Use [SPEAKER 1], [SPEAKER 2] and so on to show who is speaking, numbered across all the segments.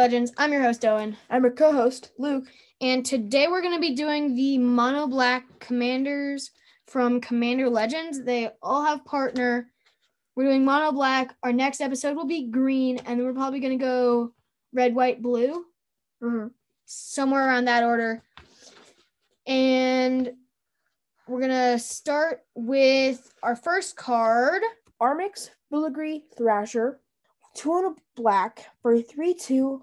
[SPEAKER 1] Legends. I'm your host, Owen.
[SPEAKER 2] I'm your co-host, Luke.
[SPEAKER 1] And today we're going to be doing the Mono Black Commanders from Commander Legends. They all have partner. We're doing Mono Black. Our next episode will be green, and then we're probably going to go red, white, blue,
[SPEAKER 2] Mm-hmm.
[SPEAKER 1] somewhere around that order. And we're going to start with our first card.
[SPEAKER 2] Armix Filigree Thrasher, two on a black for a three-two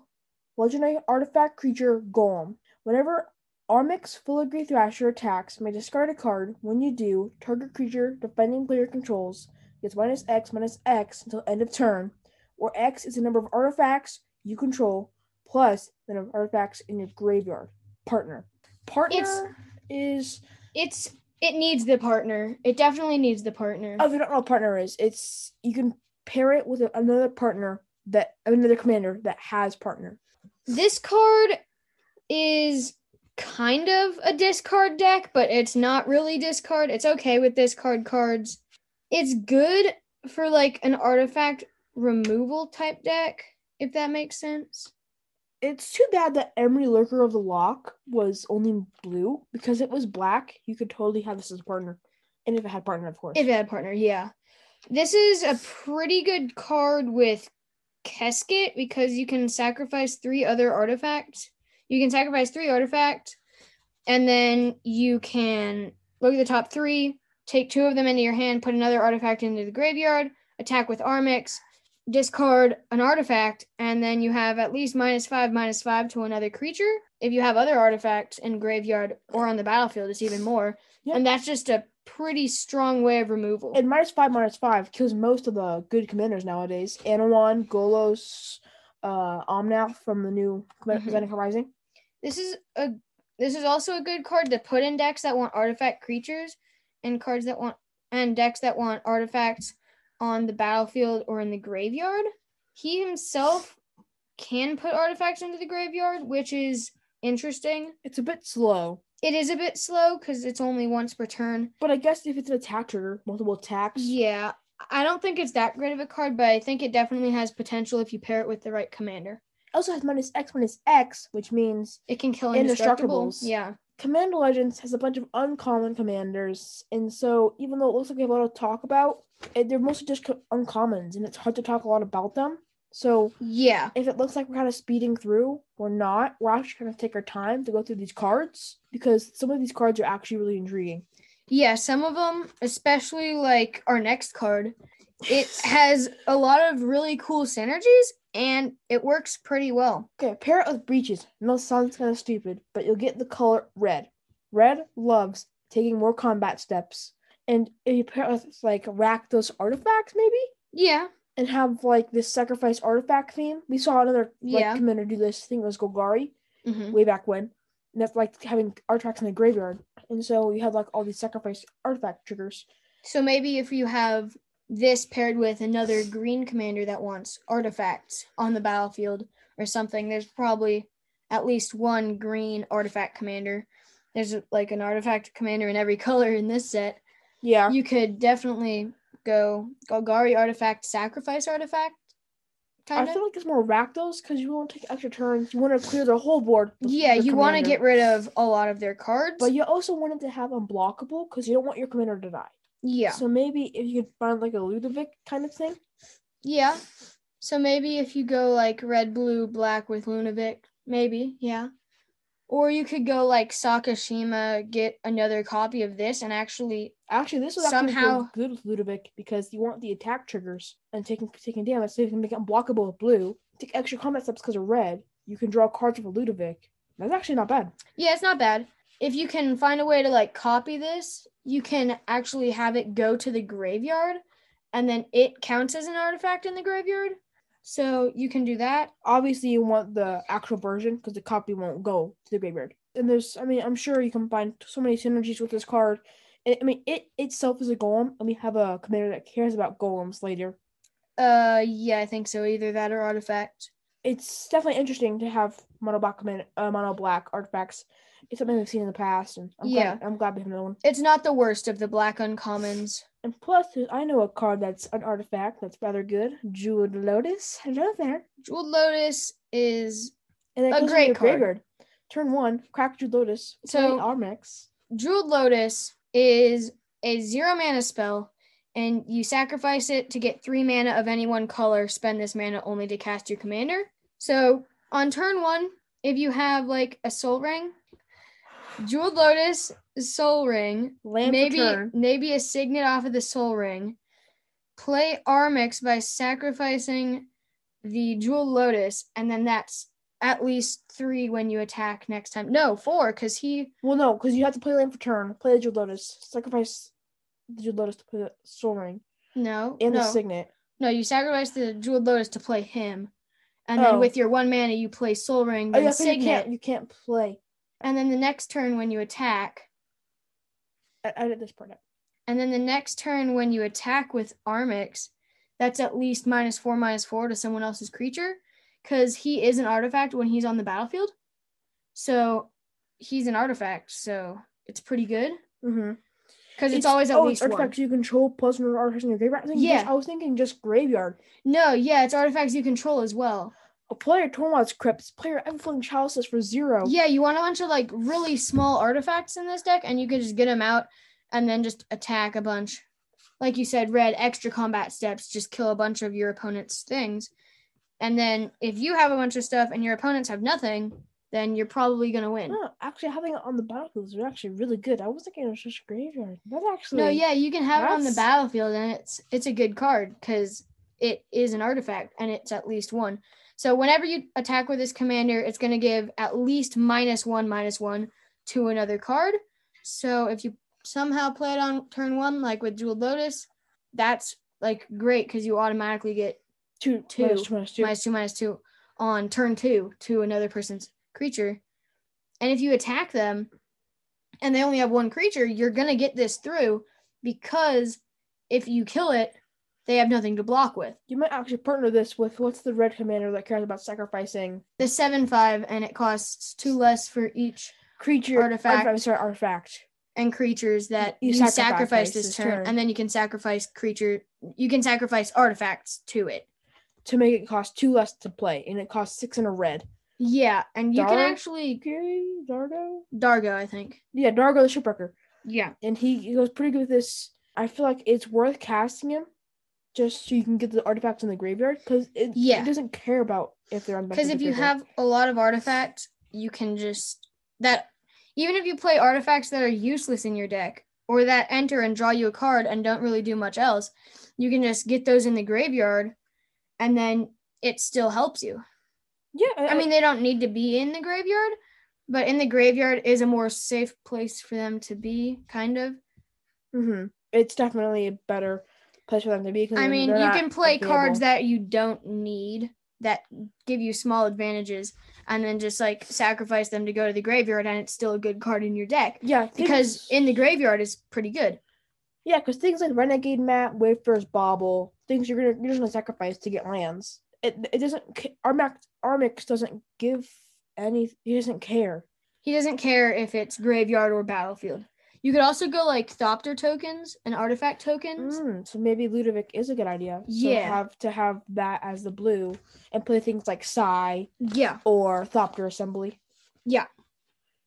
[SPEAKER 2] legendary artifact creature Golem. Whenever Armix Filigree Thrasher attacks, may discard a card. When you do, target creature defending player controls gets minus X minus X until end of turn, where X is the number of artifacts you control plus the number of artifacts in your graveyard. Partner. Partner
[SPEAKER 1] It's-
[SPEAKER 2] is
[SPEAKER 1] It's it needs the partner. It definitely needs the partner.
[SPEAKER 2] Oh, if you don't know what partner is, it's you can pair it with another partner that another commander that has partner.
[SPEAKER 1] This card is kind of a discard deck, but it's not really discard. It's okay with discard cards. It's good for like an artifact removal type deck, if that makes sense.
[SPEAKER 2] It's too bad that Emry Lurker of the Loch was only blue because it was black. You could totally have this as a partner, and if it had partner, of course.
[SPEAKER 1] If it had partner, yeah. This is a pretty good card with Keskit because you can sacrifice three other artifacts. You can sacrifice three artifacts, and then you can look at the top three, take two of them into your hand, put another artifact into the graveyard, attack with Armix, discard an artifact, and then you have at least minus five, minus five to another creature. If you have other artifacts in graveyard or on the battlefield, it's even more.
[SPEAKER 2] Yeah.
[SPEAKER 1] And that's just a pretty strong way of removal.
[SPEAKER 2] and minus five, minus five kills most of the good commanders nowadays. Anowon, Golos, uh, Omnath from the new Command-
[SPEAKER 1] Mhm.
[SPEAKER 2] Zendikar Rising.
[SPEAKER 1] This is a this is also a good card to put in decks that want artifact creatures and cards that want and decks that want artifacts on the battlefield or in the graveyard. He himself can put artifacts into the graveyard, which is interesting.
[SPEAKER 2] It's a bit slow,
[SPEAKER 1] It is a bit slow because it's only once per turn.
[SPEAKER 2] but I guess if it's an attack trigger, multiple attacks.
[SPEAKER 1] Yeah, I don't think it's that great of a card, but I think it definitely has potential if you pair it with the right commander.
[SPEAKER 2] Also has minus X minus X, which means
[SPEAKER 1] It can kill indestructible.
[SPEAKER 2] Indestructibles.
[SPEAKER 1] Yeah.
[SPEAKER 2] Commander Legends has a bunch of uncommon commanders, and so even though it looks like we have a lot to talk about, it, they're mostly just co- uncommons, and it's hard to talk a lot about them. So
[SPEAKER 1] Yeah.
[SPEAKER 2] if it looks like we're kind of speeding through, we're not. We're actually going to take our time to go through these cards because some of these cards are actually really intriguing.
[SPEAKER 1] Yeah, some of them, especially like our next card, it has a lot of really cool synergies and it works pretty well.
[SPEAKER 2] Okay, pair it with know it sounds kind of stupid, but you'll get the color red. Red loves taking more combat steps, and if you pair it with like Rakdos artifacts, maybe.
[SPEAKER 1] Yeah.
[SPEAKER 2] And have like this sacrifice artifact theme. We saw another like
[SPEAKER 1] Yeah.
[SPEAKER 2] commander do this. It was Golgari
[SPEAKER 1] Mhm.
[SPEAKER 2] way back when. And that's like having artifacts in the graveyard. And so you had like all these sacrifice artifact triggers.
[SPEAKER 1] So maybe if you have this paired with another green commander that wants artifacts on the battlefield or something, there's probably at least one green artifact commander. There's like an artifact commander in every color in this set.
[SPEAKER 2] Yeah.
[SPEAKER 1] You could definitely go Golgari artifact, sacrifice artifact.
[SPEAKER 2] I
[SPEAKER 1] Kind of.
[SPEAKER 2] feel like it's more Rakdos because you won't take extra turns. You want to clear the whole board.
[SPEAKER 1] Yeah, you want to get rid of a lot of their cards.
[SPEAKER 2] But you also wanted to have unblockable because you don't want your commander to die.
[SPEAKER 1] yeah,
[SPEAKER 2] So maybe if you could find like a Ludevic kind of thing.
[SPEAKER 1] yeah. So maybe if you go like red, blue, black with Ludevic, maybe, yeah. Or you could go like Sakashima, get another copy of this, and actually,
[SPEAKER 2] Actually, this actually
[SPEAKER 1] Somehow-
[SPEAKER 2] go good with Ludevic because you want the attack triggers and taking taking damage. So you can make it unblockable with blue. Take extra combat steps because of red. You can draw cards with Ludevic. That's actually not bad.
[SPEAKER 1] yeah, it's not bad. If you can find a way to like copy this, you can actually have it go to the graveyard, and then it counts as an artifact in the graveyard. So you can do that.
[SPEAKER 2] Obviously, you want the actual version because the copy won't go to the graveyard. And there's, I mean, I'm sure you can find so many synergies with this card. And, I mean, it itself is a golem, and we have a commander that cares about golems later.
[SPEAKER 1] Uh, yeah, I think so. Either that or artifact.
[SPEAKER 2] It's definitely interesting to have mono black command, uh, mono black artifacts it's something we've seen in the past, and I'm
[SPEAKER 1] Yeah.
[SPEAKER 2] glad, I'm glad we have another one.
[SPEAKER 1] It's not the worst of the black uncommons.
[SPEAKER 2] And plus, I know a card that's an artifact that's rather good. Jeweled Lotus. Hello there.
[SPEAKER 1] Jeweled Lotus is A great card.
[SPEAKER 2] graveyard. Turn one, crack Jeweled Lotus.
[SPEAKER 1] So-
[SPEAKER 2] Armix.
[SPEAKER 1] Jeweled Lotus is a zero mana spell, and you sacrifice it to get three mana of any one color. Spend this mana only to cast your commander. So on turn one, if you have like a Sol Ring, Jeweled Lotus, Sol Ring,
[SPEAKER 2] Land
[SPEAKER 1] maybe
[SPEAKER 2] for turn.
[SPEAKER 1] maybe a Signet off of the Sol Ring. Play Armix by sacrificing the Jeweled Lotus, and then that's at least three when you attack next time. No, four, because he
[SPEAKER 2] Well, no, because you have to play land for turn. Play the Jeweled Lotus. Sacrifice the Jeweled Lotus to play the Sol Ring
[SPEAKER 1] no
[SPEAKER 2] and
[SPEAKER 1] no
[SPEAKER 2] the Signet.
[SPEAKER 1] no you sacrifice the Jeweled Lotus to play him, and then
[SPEAKER 2] Oh.
[SPEAKER 1] with your one mana you play Sol Ring,
[SPEAKER 2] Oh,
[SPEAKER 1] then
[SPEAKER 2] yeah, so you can't, you can't play.
[SPEAKER 1] And then the next turn when you attack,
[SPEAKER 2] I, did this part out.
[SPEAKER 1] and then the next turn when you attack with Armix, that's at least minus four minus four to someone else's creature, because he is an artifact when he's on the battlefield. So he's an artifact, so it's pretty good
[SPEAKER 2] Mm-hmm.
[SPEAKER 1] because it's, always at
[SPEAKER 2] oh,
[SPEAKER 1] least one.
[SPEAKER 2] artifacts you control plus another artifact in your graveyard. I,
[SPEAKER 1] Yeah.
[SPEAKER 2] just, I was thinking just graveyard.
[SPEAKER 1] No, yeah, it's artifacts you control as well.
[SPEAKER 2] A player Tormod's Crypts, player Everflowing Chalices for zero.
[SPEAKER 1] Yeah, you want a bunch of like really small artifacts in this deck, and you can just get them out and then just attack a bunch. Like you said, red extra combat steps, just kill a bunch of your opponent's things. And then if you have a bunch of stuff and your opponents have nothing, then you're probably gonna win.
[SPEAKER 2] No, actually having it on the battlefield is actually really good. I was thinking it was just graveyard. That's actually
[SPEAKER 1] No, yeah, you can have it on the battlefield, and it's it's a good card because it is an artifact and it's at least one. So whenever you attack with this commander, it's going to give at least minus one, minus one to another card. So if you somehow play it on turn one, like with Jeweled Lotus, that's like great because you automatically get
[SPEAKER 2] two,
[SPEAKER 1] two,
[SPEAKER 2] minus two, minus two.
[SPEAKER 1] minus two, minus two on turn two to another person's creature. And if you attack them and they only have one creature, you're going to get this through because if you kill it, they have nothing to block with.
[SPEAKER 2] You might actually partner this with what's the red commander that cares about sacrificing
[SPEAKER 1] The 7 5, and it costs two less for each
[SPEAKER 2] creature
[SPEAKER 1] Artifact.
[SPEAKER 2] Sorry, artifact.
[SPEAKER 1] and creatures that
[SPEAKER 2] You
[SPEAKER 1] you,
[SPEAKER 2] sacrifice
[SPEAKER 1] sacrifice this
[SPEAKER 2] this
[SPEAKER 1] turn,
[SPEAKER 2] turn.
[SPEAKER 1] and then you can sacrifice creature you can sacrifice artifacts to it.
[SPEAKER 2] to make it cost two less to play, and it costs six and a red.
[SPEAKER 1] Yeah, and you can actually
[SPEAKER 2] Dargo.
[SPEAKER 1] Dargo, I think.
[SPEAKER 2] Yeah, Dargo the shipwrecker,
[SPEAKER 1] Yeah.
[SPEAKER 2] and he, he goes pretty good with this. I feel like it's worth casting him, just so you can get the artifacts in the graveyard, because it,
[SPEAKER 1] Yeah.
[SPEAKER 2] it doesn't care about if they're on
[SPEAKER 1] Because if you
[SPEAKER 2] graveyard.
[SPEAKER 1] have a lot of artifacts, you can just that even if you play artifacts that are useless in your deck or that enter and draw you a card and don't really do much else, you can just get those in the graveyard and then it still helps you.
[SPEAKER 2] yeah,
[SPEAKER 1] I mean, they don't need to be in the graveyard, but in the graveyard is a more safe place for them to be, kind of.
[SPEAKER 2] hmm it's definitely a better place for them to be.
[SPEAKER 1] I mean, you can play cards that you don't need that give you small advantages and then just like sacrifice them to go to the graveyard and it's still a good card in your deck
[SPEAKER 2] yeah,
[SPEAKER 1] because in the graveyard is pretty good.
[SPEAKER 2] Yeah, because things like Renegade Map, Wayfarer's Bauble, things you're gonna you're just gonna sacrifice to get lands. It it doesn't Armax Armix doesn't give any. He doesn't care.
[SPEAKER 1] He doesn't care if it's graveyard or battlefield. You could also go like Thopter tokens and artifact tokens.
[SPEAKER 2] Mm, so maybe Ludevic is a good idea. So
[SPEAKER 1] Yeah.
[SPEAKER 2] have to have that as the blue and play things like Sai
[SPEAKER 1] Yeah.
[SPEAKER 2] or Thopter Assembly. Yeah.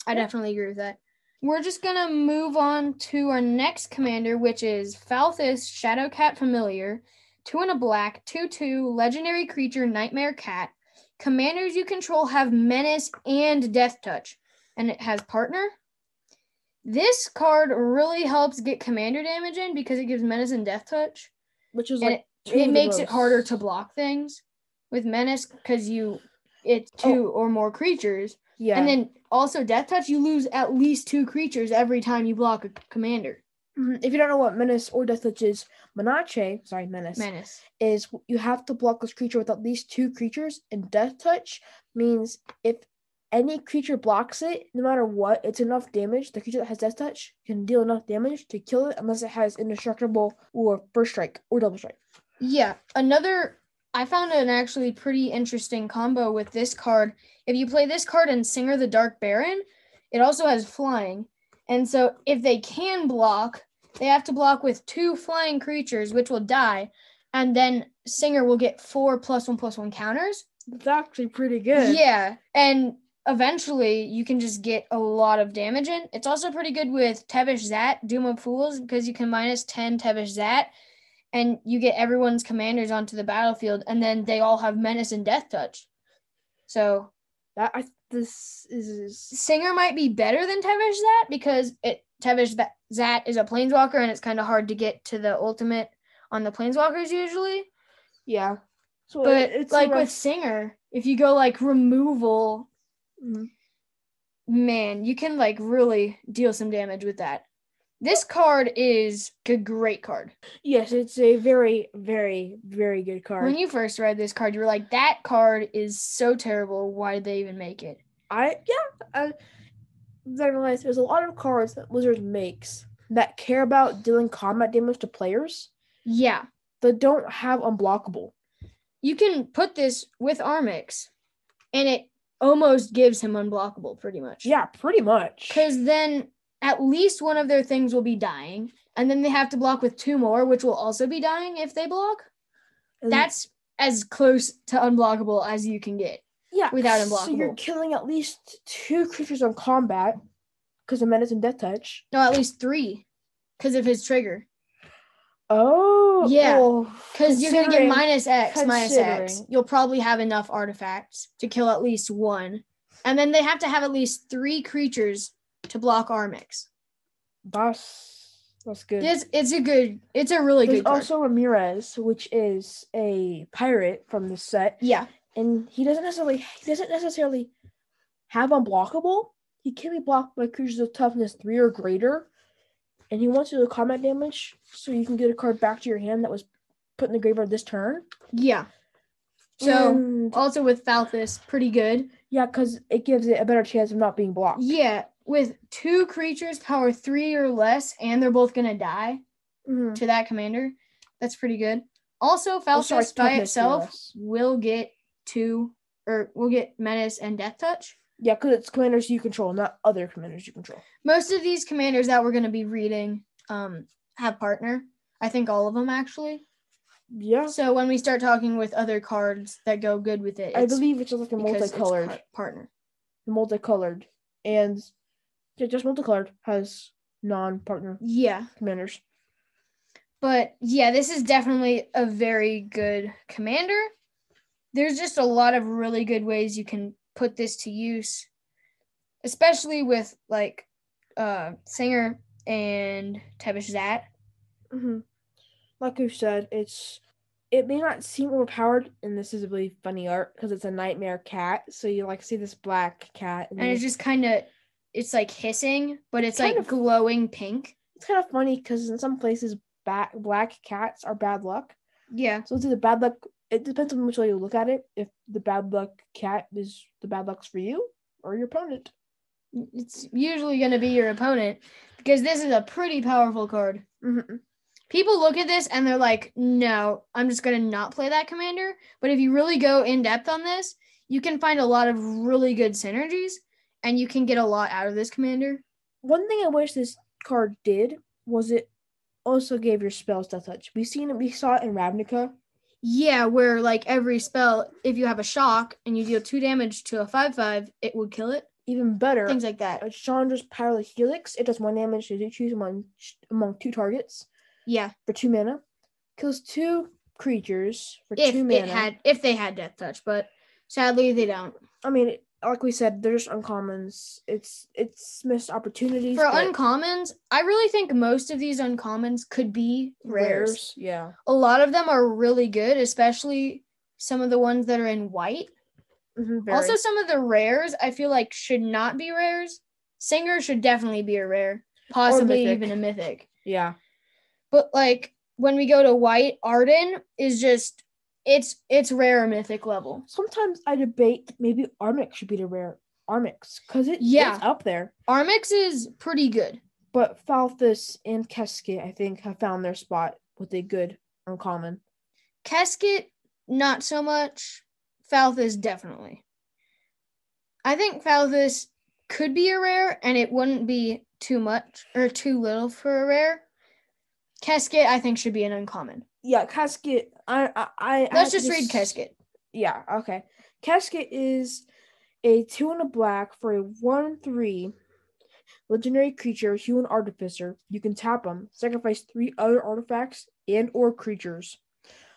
[SPEAKER 1] I definitely agree with that. We're just gonna move on to our next commander, which is Falthus Shadowcat Familiar, two and a black, two two legendary creature Nightmare Cat. Commanders you control have menace and death touch, and it has partner. This card really helps get commander damage in because it gives menace and death touch,
[SPEAKER 2] Which is like
[SPEAKER 1] it, it makes it harder to block things with menace because you it's two or more creatures.
[SPEAKER 2] Yeah.
[SPEAKER 1] And then also death touch, you lose at least two creatures every time you block a commander.
[SPEAKER 2] Mhm. if you don't know what Menace or Death Touch is, Menace, sorry, Menace,
[SPEAKER 1] Menace.
[SPEAKER 2] is you have to block this creature with at least two creatures, and Death Touch means if any creature blocks it, no matter what, it's enough damage. The creature that has Death Touch can deal enough damage to kill it unless it has indestructible or first strike or double strike.
[SPEAKER 1] Yeah. Another I found an actually pretty interesting combo with this card. If you play this card and Sengir the Dark Baron, it also has flying. And so if they can block, they have to block with two flying creatures, which will die. And then Sengir will get four plus one plus one counters.
[SPEAKER 2] It's actually pretty good.
[SPEAKER 1] Yeah. And eventually you can just get a lot of damage in. It's also pretty good with Tevesh Szat, Doom of Fools, because you can minus 10 Tevesh Szat and you get everyone's commanders onto the battlefield, and then they all have menace and death touch. So
[SPEAKER 2] That I this is
[SPEAKER 1] Sengir might be better than Tevesh Szat because it Tevesh Za- Zat is a planeswalker and it's kind of hard to get to the ultimate on the planeswalkers usually.
[SPEAKER 2] yeah. So
[SPEAKER 1] But
[SPEAKER 2] it- it's
[SPEAKER 1] like
[SPEAKER 2] a
[SPEAKER 1] with Sengir, if you go like removal,
[SPEAKER 2] Mhm.
[SPEAKER 1] man, you can like really deal some damage with that. This card is a great card.
[SPEAKER 2] yes, it's a very very very good card.
[SPEAKER 1] When you first read this card, you were like, that card is so terrible. Why did they even make it?
[SPEAKER 2] I yeah. I, then I realized there's a lot of cards that Wizards makes that care about dealing combat damage to players
[SPEAKER 1] Yeah.
[SPEAKER 2] that don't have unblockable.
[SPEAKER 1] You can put this with Armix and it almost gives him unblockable pretty much.
[SPEAKER 2] Yeah, pretty much.
[SPEAKER 1] Because then at least one of their things will be dying. And then they have to block with two more, which will also be dying if they block.
[SPEAKER 2] And-
[SPEAKER 1] That's as close to unblockable as you can get.
[SPEAKER 2] yeah
[SPEAKER 1] without unblockable.
[SPEAKER 2] So you're killing at least two creatures on combat because of menace and death touch.
[SPEAKER 1] No, at least three because of his trigger.
[SPEAKER 2] Oh
[SPEAKER 1] Yeah, oh,
[SPEAKER 2] well,
[SPEAKER 1] Because you're gonna get minus X, minus X. You'll probably have enough artifacts to kill at least one. And then they have to have at least three creatures to block Armix.
[SPEAKER 2] That's that's good.
[SPEAKER 1] It's it's a good it's a really
[SPEAKER 2] There's
[SPEAKER 1] good card.
[SPEAKER 2] also Ramirez, which is a pirate from the set,
[SPEAKER 1] yeah.
[SPEAKER 2] and he doesn't necessarily he doesn't necessarily have unblockable. He can be blocked by creatures of toughness three or greater, and he wants to do combat damage, so you can get a card back to your hand that was put in the graveyard this turn.
[SPEAKER 1] Yeah. So
[SPEAKER 2] And-
[SPEAKER 1] also with Falthus, pretty good.
[SPEAKER 2] yeah, because it gives it a better chance of not being blocked.
[SPEAKER 1] Yeah. With two creatures power three or less, and they're both gonna die
[SPEAKER 2] Mhm.
[SPEAKER 1] to that commander. That's pretty good. Also,
[SPEAKER 2] Oh,
[SPEAKER 1] Falthus by itself will get two or will get menace and death touch.
[SPEAKER 2] Yeah, because it's commanders you control, not other commanders you control.
[SPEAKER 1] most of these commanders that we're going to be reading um have partner. I think all of them actually.
[SPEAKER 2] Yeah,
[SPEAKER 1] so when we start talking with other cards that go good with it
[SPEAKER 2] I believe it's just like a multicolored.
[SPEAKER 1] par- partner.
[SPEAKER 2] Multicolored, and yeah, just multicolored has non-partner
[SPEAKER 1] yeah.
[SPEAKER 2] commanders.
[SPEAKER 1] but yeah this is definitely a very good commander. There's just a lot of really good ways you can put this to use especially with like uh sengir and tevesh szat
[SPEAKER 2] hmm Like you said, it's it may not seem overpowered, and this is a really funny art because it's a nightmare cat. So you like see this black cat, and,
[SPEAKER 1] and it's just kind of it's like hissing but it's like
[SPEAKER 2] of-
[SPEAKER 1] glowing pink
[SPEAKER 2] it's kind of funny because in some places, bat black cats are bad luck.
[SPEAKER 1] yeah
[SPEAKER 2] So it's either bad luck. It depends on which way you look at it. If the bad luck cat is the bad luck's for you or your opponent.
[SPEAKER 1] it's usually going to be your opponent because this is a pretty powerful card
[SPEAKER 2] hmm
[SPEAKER 1] people look at this and they're like no i'm just going to not play that commander but if you really go in depth on this you can find a lot of really good synergies and you can get a lot out of this commander
[SPEAKER 2] One thing I wish this card did was it also gave your spells death touch. We seen it. We saw it in Ravnica.
[SPEAKER 1] Yeah where like every spell if you have a shock and you deal two damage to a 5-5 it would kill it
[SPEAKER 2] Even better,
[SPEAKER 1] things like that
[SPEAKER 2] uh, Chandra's Pyrohelix. It does one damage to choose among among two targets
[SPEAKER 1] yeah
[SPEAKER 2] for two mana. Kills two creatures for
[SPEAKER 1] if
[SPEAKER 2] two mana.
[SPEAKER 1] it had if they had death touch but sadly they don't
[SPEAKER 2] I mean, it, like we said, they're just uncommons. It's it's missed opportunities
[SPEAKER 1] for uncommons i really think most of these uncommons could be rares.
[SPEAKER 2] Yeah.
[SPEAKER 1] a lot of them are really good especially some of the ones that are in white
[SPEAKER 2] Mhm,
[SPEAKER 1] also some of the rares i feel like should not be rares sengir should definitely be a rare possibly
[SPEAKER 2] mythic.
[SPEAKER 1] even a mythic
[SPEAKER 2] yeah.
[SPEAKER 1] but like when we go to white arden is just it's it's rare mythic level
[SPEAKER 2] Sometimes I debate maybe Armix should be the rare Armix because it,
[SPEAKER 1] Yeah.
[SPEAKER 2] it's up there.
[SPEAKER 1] armix is pretty good
[SPEAKER 2] But Falthus and Keskit, I think, have found their spot with a good uncommon.
[SPEAKER 1] Keskit, not so much. Falthus, definitely. I think Falthus could be a rare and it wouldn't be too much or too little for a rare. Casket, I think, should be an uncommon.
[SPEAKER 2] Yeah, casket. I I, I
[SPEAKER 1] Let's
[SPEAKER 2] I
[SPEAKER 1] just read Casket.
[SPEAKER 2] Yeah, okay. Casket is a two and a black for a one three legendary creature, human artificer. You can tap them, sacrifice three other artifacts and or creatures.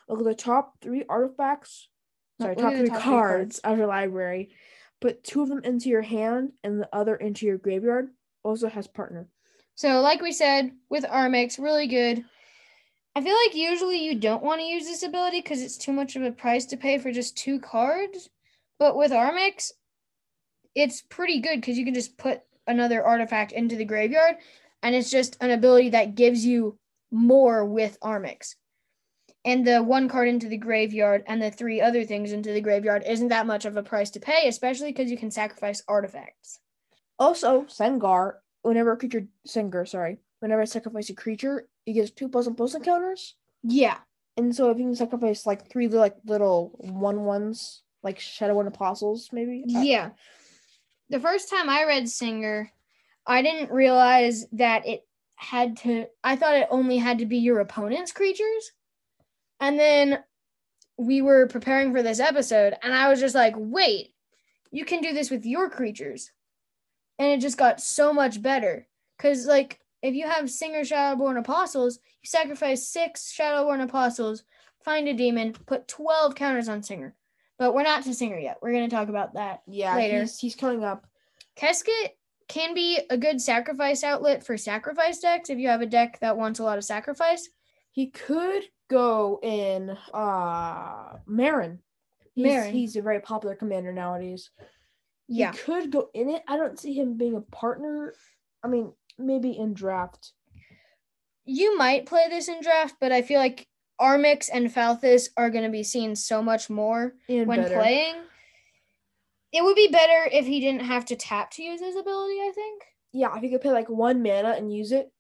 [SPEAKER 2] Look at the top three artifacts. Sorry, top three
[SPEAKER 1] top three
[SPEAKER 2] cards of your library. Put two of them into your hand and the other into your graveyard. Also has partner.
[SPEAKER 1] So, like we said, with Armix, really good. I feel like usually you don't want to use this ability because it's too much of a price to pay for just two cards. But with Armix, it's pretty good because you can just put another artifact into the graveyard, and it's just an ability that gives you more with Armix. And the one card into the graveyard and the three other things into the graveyard isn't that much of a price to pay, especially because you can sacrifice artifacts.
[SPEAKER 2] Also, Sengir, whenever a creature Sengir, sorry, whenever I sacrifice a creature, it gets two plus and plus encounters.
[SPEAKER 1] Yeah.
[SPEAKER 2] And so if you can sacrifice like three like little one ones, like Shadowborn Apostles, maybe.
[SPEAKER 1] Yeah. The first time I read Sengir, I didn't realize that it had to, I thought it only had to be your opponent's creatures. And then we were preparing for this episode, and I was just like, wait, you can do this with your creatures. And it just got so much better. Because, like, if you have Sengir Shadowborn Apostles, you sacrifice six Shadowborn Apostles, find a demon, put 12 counters on Sengir. But we're not to Sengir yet. We're going to talk about that
[SPEAKER 2] yeah,
[SPEAKER 1] later.
[SPEAKER 2] he's he's coming up.
[SPEAKER 1] Keskit can be a good sacrifice outlet for sacrifice decks if you have a deck that wants a lot of sacrifice.
[SPEAKER 2] He could go in uh Meren. He's,
[SPEAKER 1] Meren.
[SPEAKER 2] he's a very popular commander nowadays.
[SPEAKER 1] Yeah.
[SPEAKER 2] He could go in it. I don't see him being a partner. I mean, maybe in draft.
[SPEAKER 1] You might play this in draft, but I feel like Armix and Falthus are going to be seen so much more
[SPEAKER 2] And
[SPEAKER 1] when
[SPEAKER 2] better.
[SPEAKER 1] playing. It would be better if he didn't have to tap to use his ability, I think.
[SPEAKER 2] Yeah, if you could pay like one mana and use it.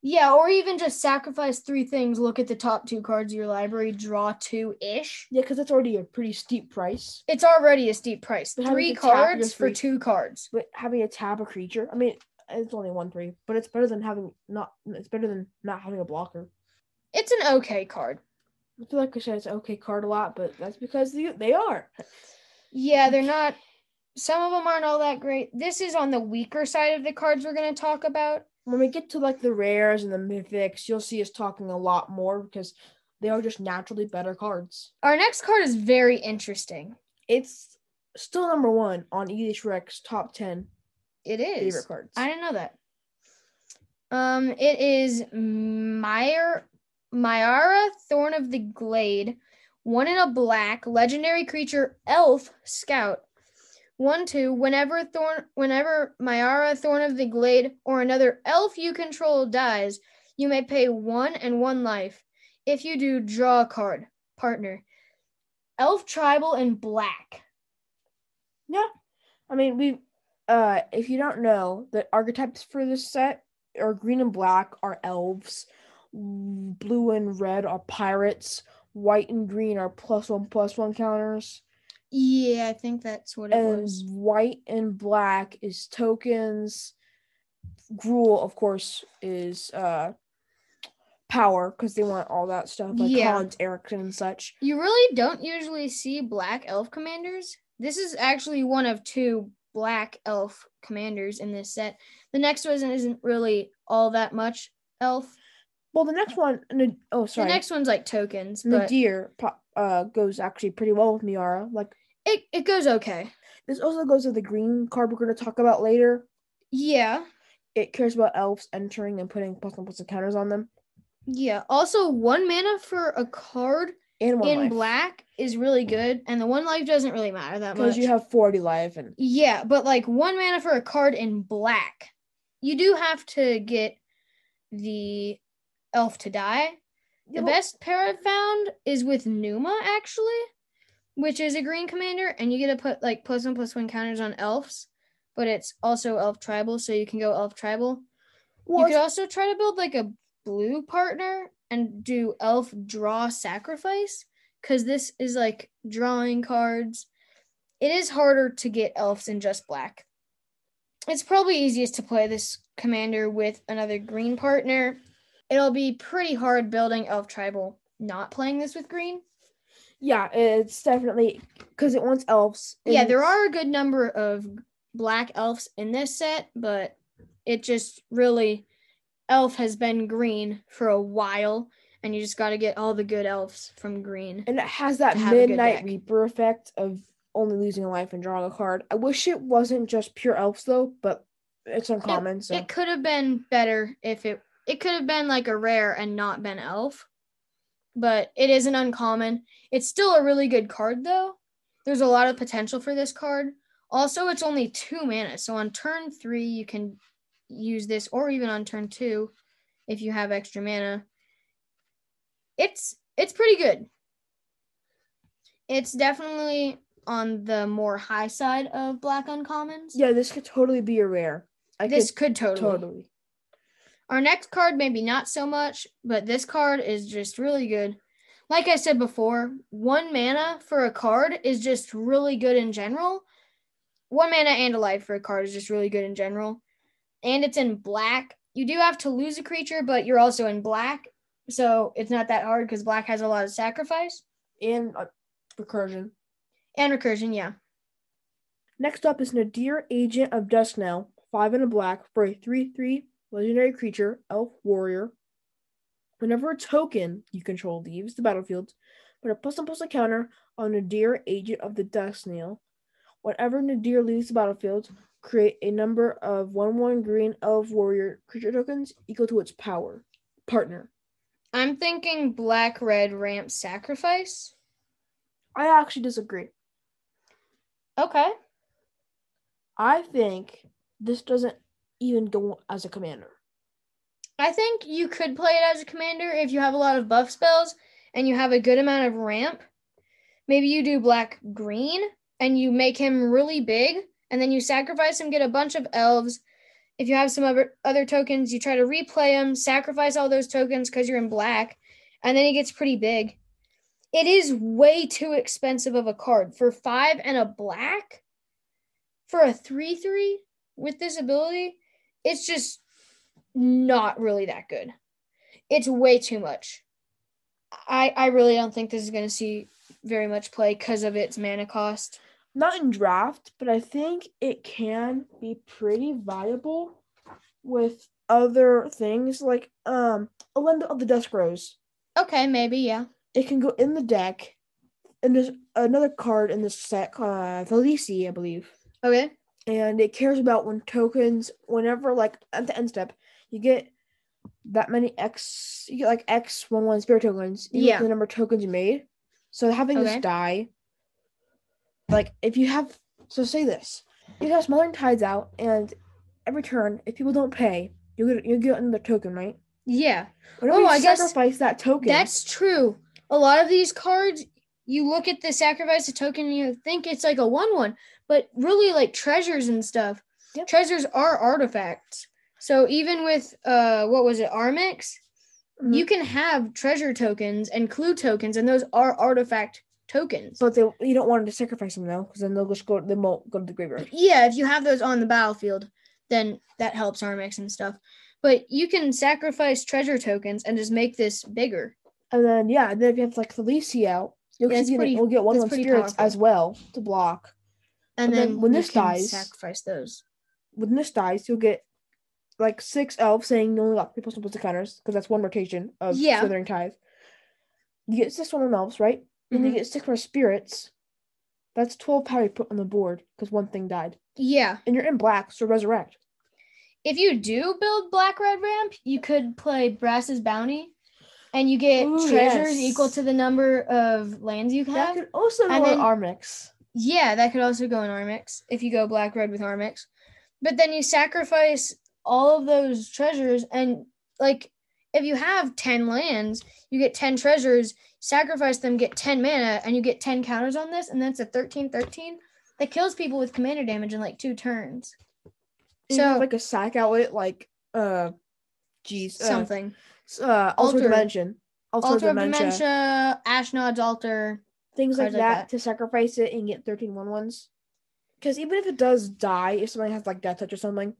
[SPEAKER 1] Yeah, or even just sacrifice three things, look at the top two cards of your library, draw two ish.
[SPEAKER 2] Yeah, because that's already a pretty steep price.
[SPEAKER 1] It's already a steep price.
[SPEAKER 2] But
[SPEAKER 1] Three cards for two cards.
[SPEAKER 2] But having a tap a creature, I mean, it's only one three, but it's better than having not. It's better than not having a blocker.
[SPEAKER 1] It's an okay card.
[SPEAKER 2] I feel like I said it's an okay card a lot, but that's because they, they are.
[SPEAKER 1] Yeah, they're not. Some of them aren't all that great. This is on the weaker side of the cards we're going to talk about.
[SPEAKER 2] When we get to like the rares and the mythics, you'll see us talking a lot more because they are just naturally better cards.
[SPEAKER 1] Our next card is very interesting.
[SPEAKER 2] It's still number one on EDHREC's top ten
[SPEAKER 1] It is.
[SPEAKER 2] favorite cards.
[SPEAKER 1] I didn't know that. Um, it is Meyer Miara Thorn of the Glade, one in a black legendary creature elf scout. One two. Whenever Thorn, whenever Miara Thorn of the Glade or another elf you control dies, you may pay one and one life. If you do, draw a card. Partner. Elf tribal in black.
[SPEAKER 2] Yeah. I mean, we uh if you don't know, the archetypes for this set are green and black are elves, blue and red are pirates, white and green are plus one plus one counters,
[SPEAKER 1] Yeah, I think that's what it
[SPEAKER 2] and
[SPEAKER 1] was.
[SPEAKER 2] white and black is tokens. Gruul, of course, is uh power because they want all that stuff like
[SPEAKER 1] Yeah.
[SPEAKER 2] Hans Eriksson and such.
[SPEAKER 1] You really don't usually see black elf commanders. This is actually one of two black elf commanders in this set. The next one isn't really all that much elf.
[SPEAKER 2] Well, the next one, oh sorry,
[SPEAKER 1] The next one's like tokens,
[SPEAKER 2] Nadier po- uh goes actually pretty well with Miara. Like
[SPEAKER 1] it, it goes okay.
[SPEAKER 2] this also goes with the green card we're going to talk about later.
[SPEAKER 1] Yeah.
[SPEAKER 2] It cares about elves entering and putting plus one plus one counters on them.
[SPEAKER 1] Yeah. Also, one mana for a card
[SPEAKER 2] One
[SPEAKER 1] in
[SPEAKER 2] life.
[SPEAKER 1] black is really good, and the one life doesn't really matter that much.
[SPEAKER 2] because you have forty life and
[SPEAKER 1] Yeah, but like one mana for a card in black. You do have to get the elf to die. The
[SPEAKER 2] Yeah,
[SPEAKER 1] best pair I've found is with Numa, actually, which is a green commander, and you get to put like plus one plus one counters on elves, but it's also elf tribal, so you can go elf tribal.
[SPEAKER 2] well,
[SPEAKER 1] you could also try to build like a blue partner and do elf draw sacrifice because this is like drawing cards. It is harder to get elves in just black. it's probably easiest to play this commander with another green partner. It'll be pretty hard building Elf Tribal not playing this with green.
[SPEAKER 2] Yeah, it's definitely because it wants elves.
[SPEAKER 1] Yeah, there are a good number of black elves in this set, but it just really elf has been green for a while, and you just got to get all the good elves from green.
[SPEAKER 2] and it has that
[SPEAKER 1] to have a good
[SPEAKER 2] midnight reaper effect of only losing a life and drawing a card. I wish it wasn't just pure elves though, but it's uncommon. so
[SPEAKER 1] It could have been better if it it could have been like a rare and not been elf. But it is an uncommon. It's still a really good card though. There's a lot of potential for this card. Also, it's only 2 mana. So on turn 3 you can use this or even on turn 2 if you have extra mana. It's it's pretty good. It's definitely on the more high side of black uncommons.
[SPEAKER 2] yeah, this could totally be a rare. I
[SPEAKER 1] this
[SPEAKER 2] could
[SPEAKER 1] could totally.
[SPEAKER 2] totally.
[SPEAKER 1] Our next card, maybe not so much, but this card is just really good. Like I said before, one mana for a card is just really good in general. One mana and a life for a card is just really good in general. And it's in black. You do have to lose a creature, but you're also in black. So it's not that hard because black has a lot of sacrifice
[SPEAKER 2] And uh, recursion.
[SPEAKER 1] and recursion. Yeah.
[SPEAKER 2] Next up is Nadier, Agent of Duskenel, five and a black for a three-three legendary creature, elf warrior. Whenever a token you control leaves the battlefield, put a plus one plus a counter on Nadier, Agent of the Duskenel. Whenever Nadier leaves the battlefield, create a number of one-one green elf warrior creature tokens equal to its power. Partner.
[SPEAKER 1] I'm thinking black red ramp sacrifice.
[SPEAKER 2] I actually disagree.
[SPEAKER 1] Okay.
[SPEAKER 2] I think this doesn't even go as a commander.
[SPEAKER 1] I think you could play it as a commander if you have a lot of buff spells and you have a good amount of ramp. Maybe you do black green and you make him really big and then you sacrifice him, get a bunch of elves. If you have some other other tokens, you try to replay them, sacrifice all those tokens because you're in black, and then he gets pretty big. It is way too expensive of a card for five and a black for a three three with this ability. It's just not really that good. It's way too much. I I really don't think this is going to see very much play because of its mana cost.
[SPEAKER 2] Not in draft, but I think it can be pretty viable with other things like um Elenda of the Dusk Rose.
[SPEAKER 1] Okay, maybe yeah.
[SPEAKER 2] It can go in the deck, and there's another card in the set, uh, Felici, I believe,
[SPEAKER 1] Okay.
[SPEAKER 2] and it cares about when tokens, whenever like at the end step, you get that many X, you get like X one one spirit tokens, to
[SPEAKER 1] Yeah.
[SPEAKER 2] the number of tokens you made. So having
[SPEAKER 1] Okay.
[SPEAKER 2] this die, like if you have, so say this, you have Smothering Tithe out, and every turn, if people don't pay, you get you get another token, right?
[SPEAKER 1] Yeah,
[SPEAKER 2] Whenever
[SPEAKER 1] Oh,
[SPEAKER 2] you
[SPEAKER 1] I guess
[SPEAKER 2] sacrifice that token,
[SPEAKER 1] that's true. A lot of these cards, you look at the sacrifice a token and you think it's like a one one, but really like treasures and stuff.
[SPEAKER 2] Yep.
[SPEAKER 1] Treasures are artifacts. So even with uh what was it, Armix,
[SPEAKER 2] Mhm.
[SPEAKER 1] you can have treasure tokens and clue tokens, and those are artifact tokens.
[SPEAKER 2] but they you don't want to sacrifice them though, because then they'll just go they won't go to the graveyard.
[SPEAKER 1] yeah, if you have those on the battlefield, then that helps Armix and stuff. But you can sacrifice treasure tokens and just make this bigger.
[SPEAKER 2] And then yeah, and then if you have like Felici out, you'll,
[SPEAKER 1] Yeah,
[SPEAKER 2] keep
[SPEAKER 1] it's
[SPEAKER 2] getting,
[SPEAKER 1] pretty-
[SPEAKER 2] you'll get one one spirits
[SPEAKER 1] powerful.
[SPEAKER 2] as well to block.
[SPEAKER 1] And
[SPEAKER 2] But then
[SPEAKER 1] then,
[SPEAKER 2] when
[SPEAKER 1] you
[SPEAKER 2] this
[SPEAKER 1] can
[SPEAKER 2] dies-
[SPEAKER 1] sacrifice those.
[SPEAKER 2] When this dies, you'll get like six elves saying you only got three plus one plus the counters because that's one rotation of
[SPEAKER 1] Yeah.
[SPEAKER 2] Slithering Tithe. You get six one elves, right? Then you
[SPEAKER 1] Mhm.
[SPEAKER 2] get six more spirits. That's twelve power you put on the board because one thing died,
[SPEAKER 1] Yeah.
[SPEAKER 2] and you're in black, so resurrect.
[SPEAKER 1] If you do build Black Red Ramp, you could play Brass's Bounty and you get
[SPEAKER 2] Ooh,
[SPEAKER 1] treasures
[SPEAKER 2] yes.
[SPEAKER 1] equal to the number of lands you have.
[SPEAKER 2] That could also go
[SPEAKER 1] And then-
[SPEAKER 2] Armix.
[SPEAKER 1] Yeah, that could also go in Armix if you go Black Red with Armix. But then you sacrifice all of those treasures and like if you have 10 lands, you get 10 treasures, sacrifice them, get 10 mana, and you get 10 counters on this, and that's a 13 13 that kills people with commander damage in like two turns.
[SPEAKER 2] You have,
[SPEAKER 1] So
[SPEAKER 2] like a sack outlet, like uh, geez, uh,
[SPEAKER 1] something.
[SPEAKER 2] uh, alter,
[SPEAKER 1] Alter-
[SPEAKER 2] dimension, alter,
[SPEAKER 1] Altar of
[SPEAKER 2] dementia,
[SPEAKER 1] Dementia, Ashnod's Altar.
[SPEAKER 2] things like that,
[SPEAKER 1] like that.
[SPEAKER 2] to sacrifice it and get 13 one ones. Because even if it does die, if somebody has like death touch or something,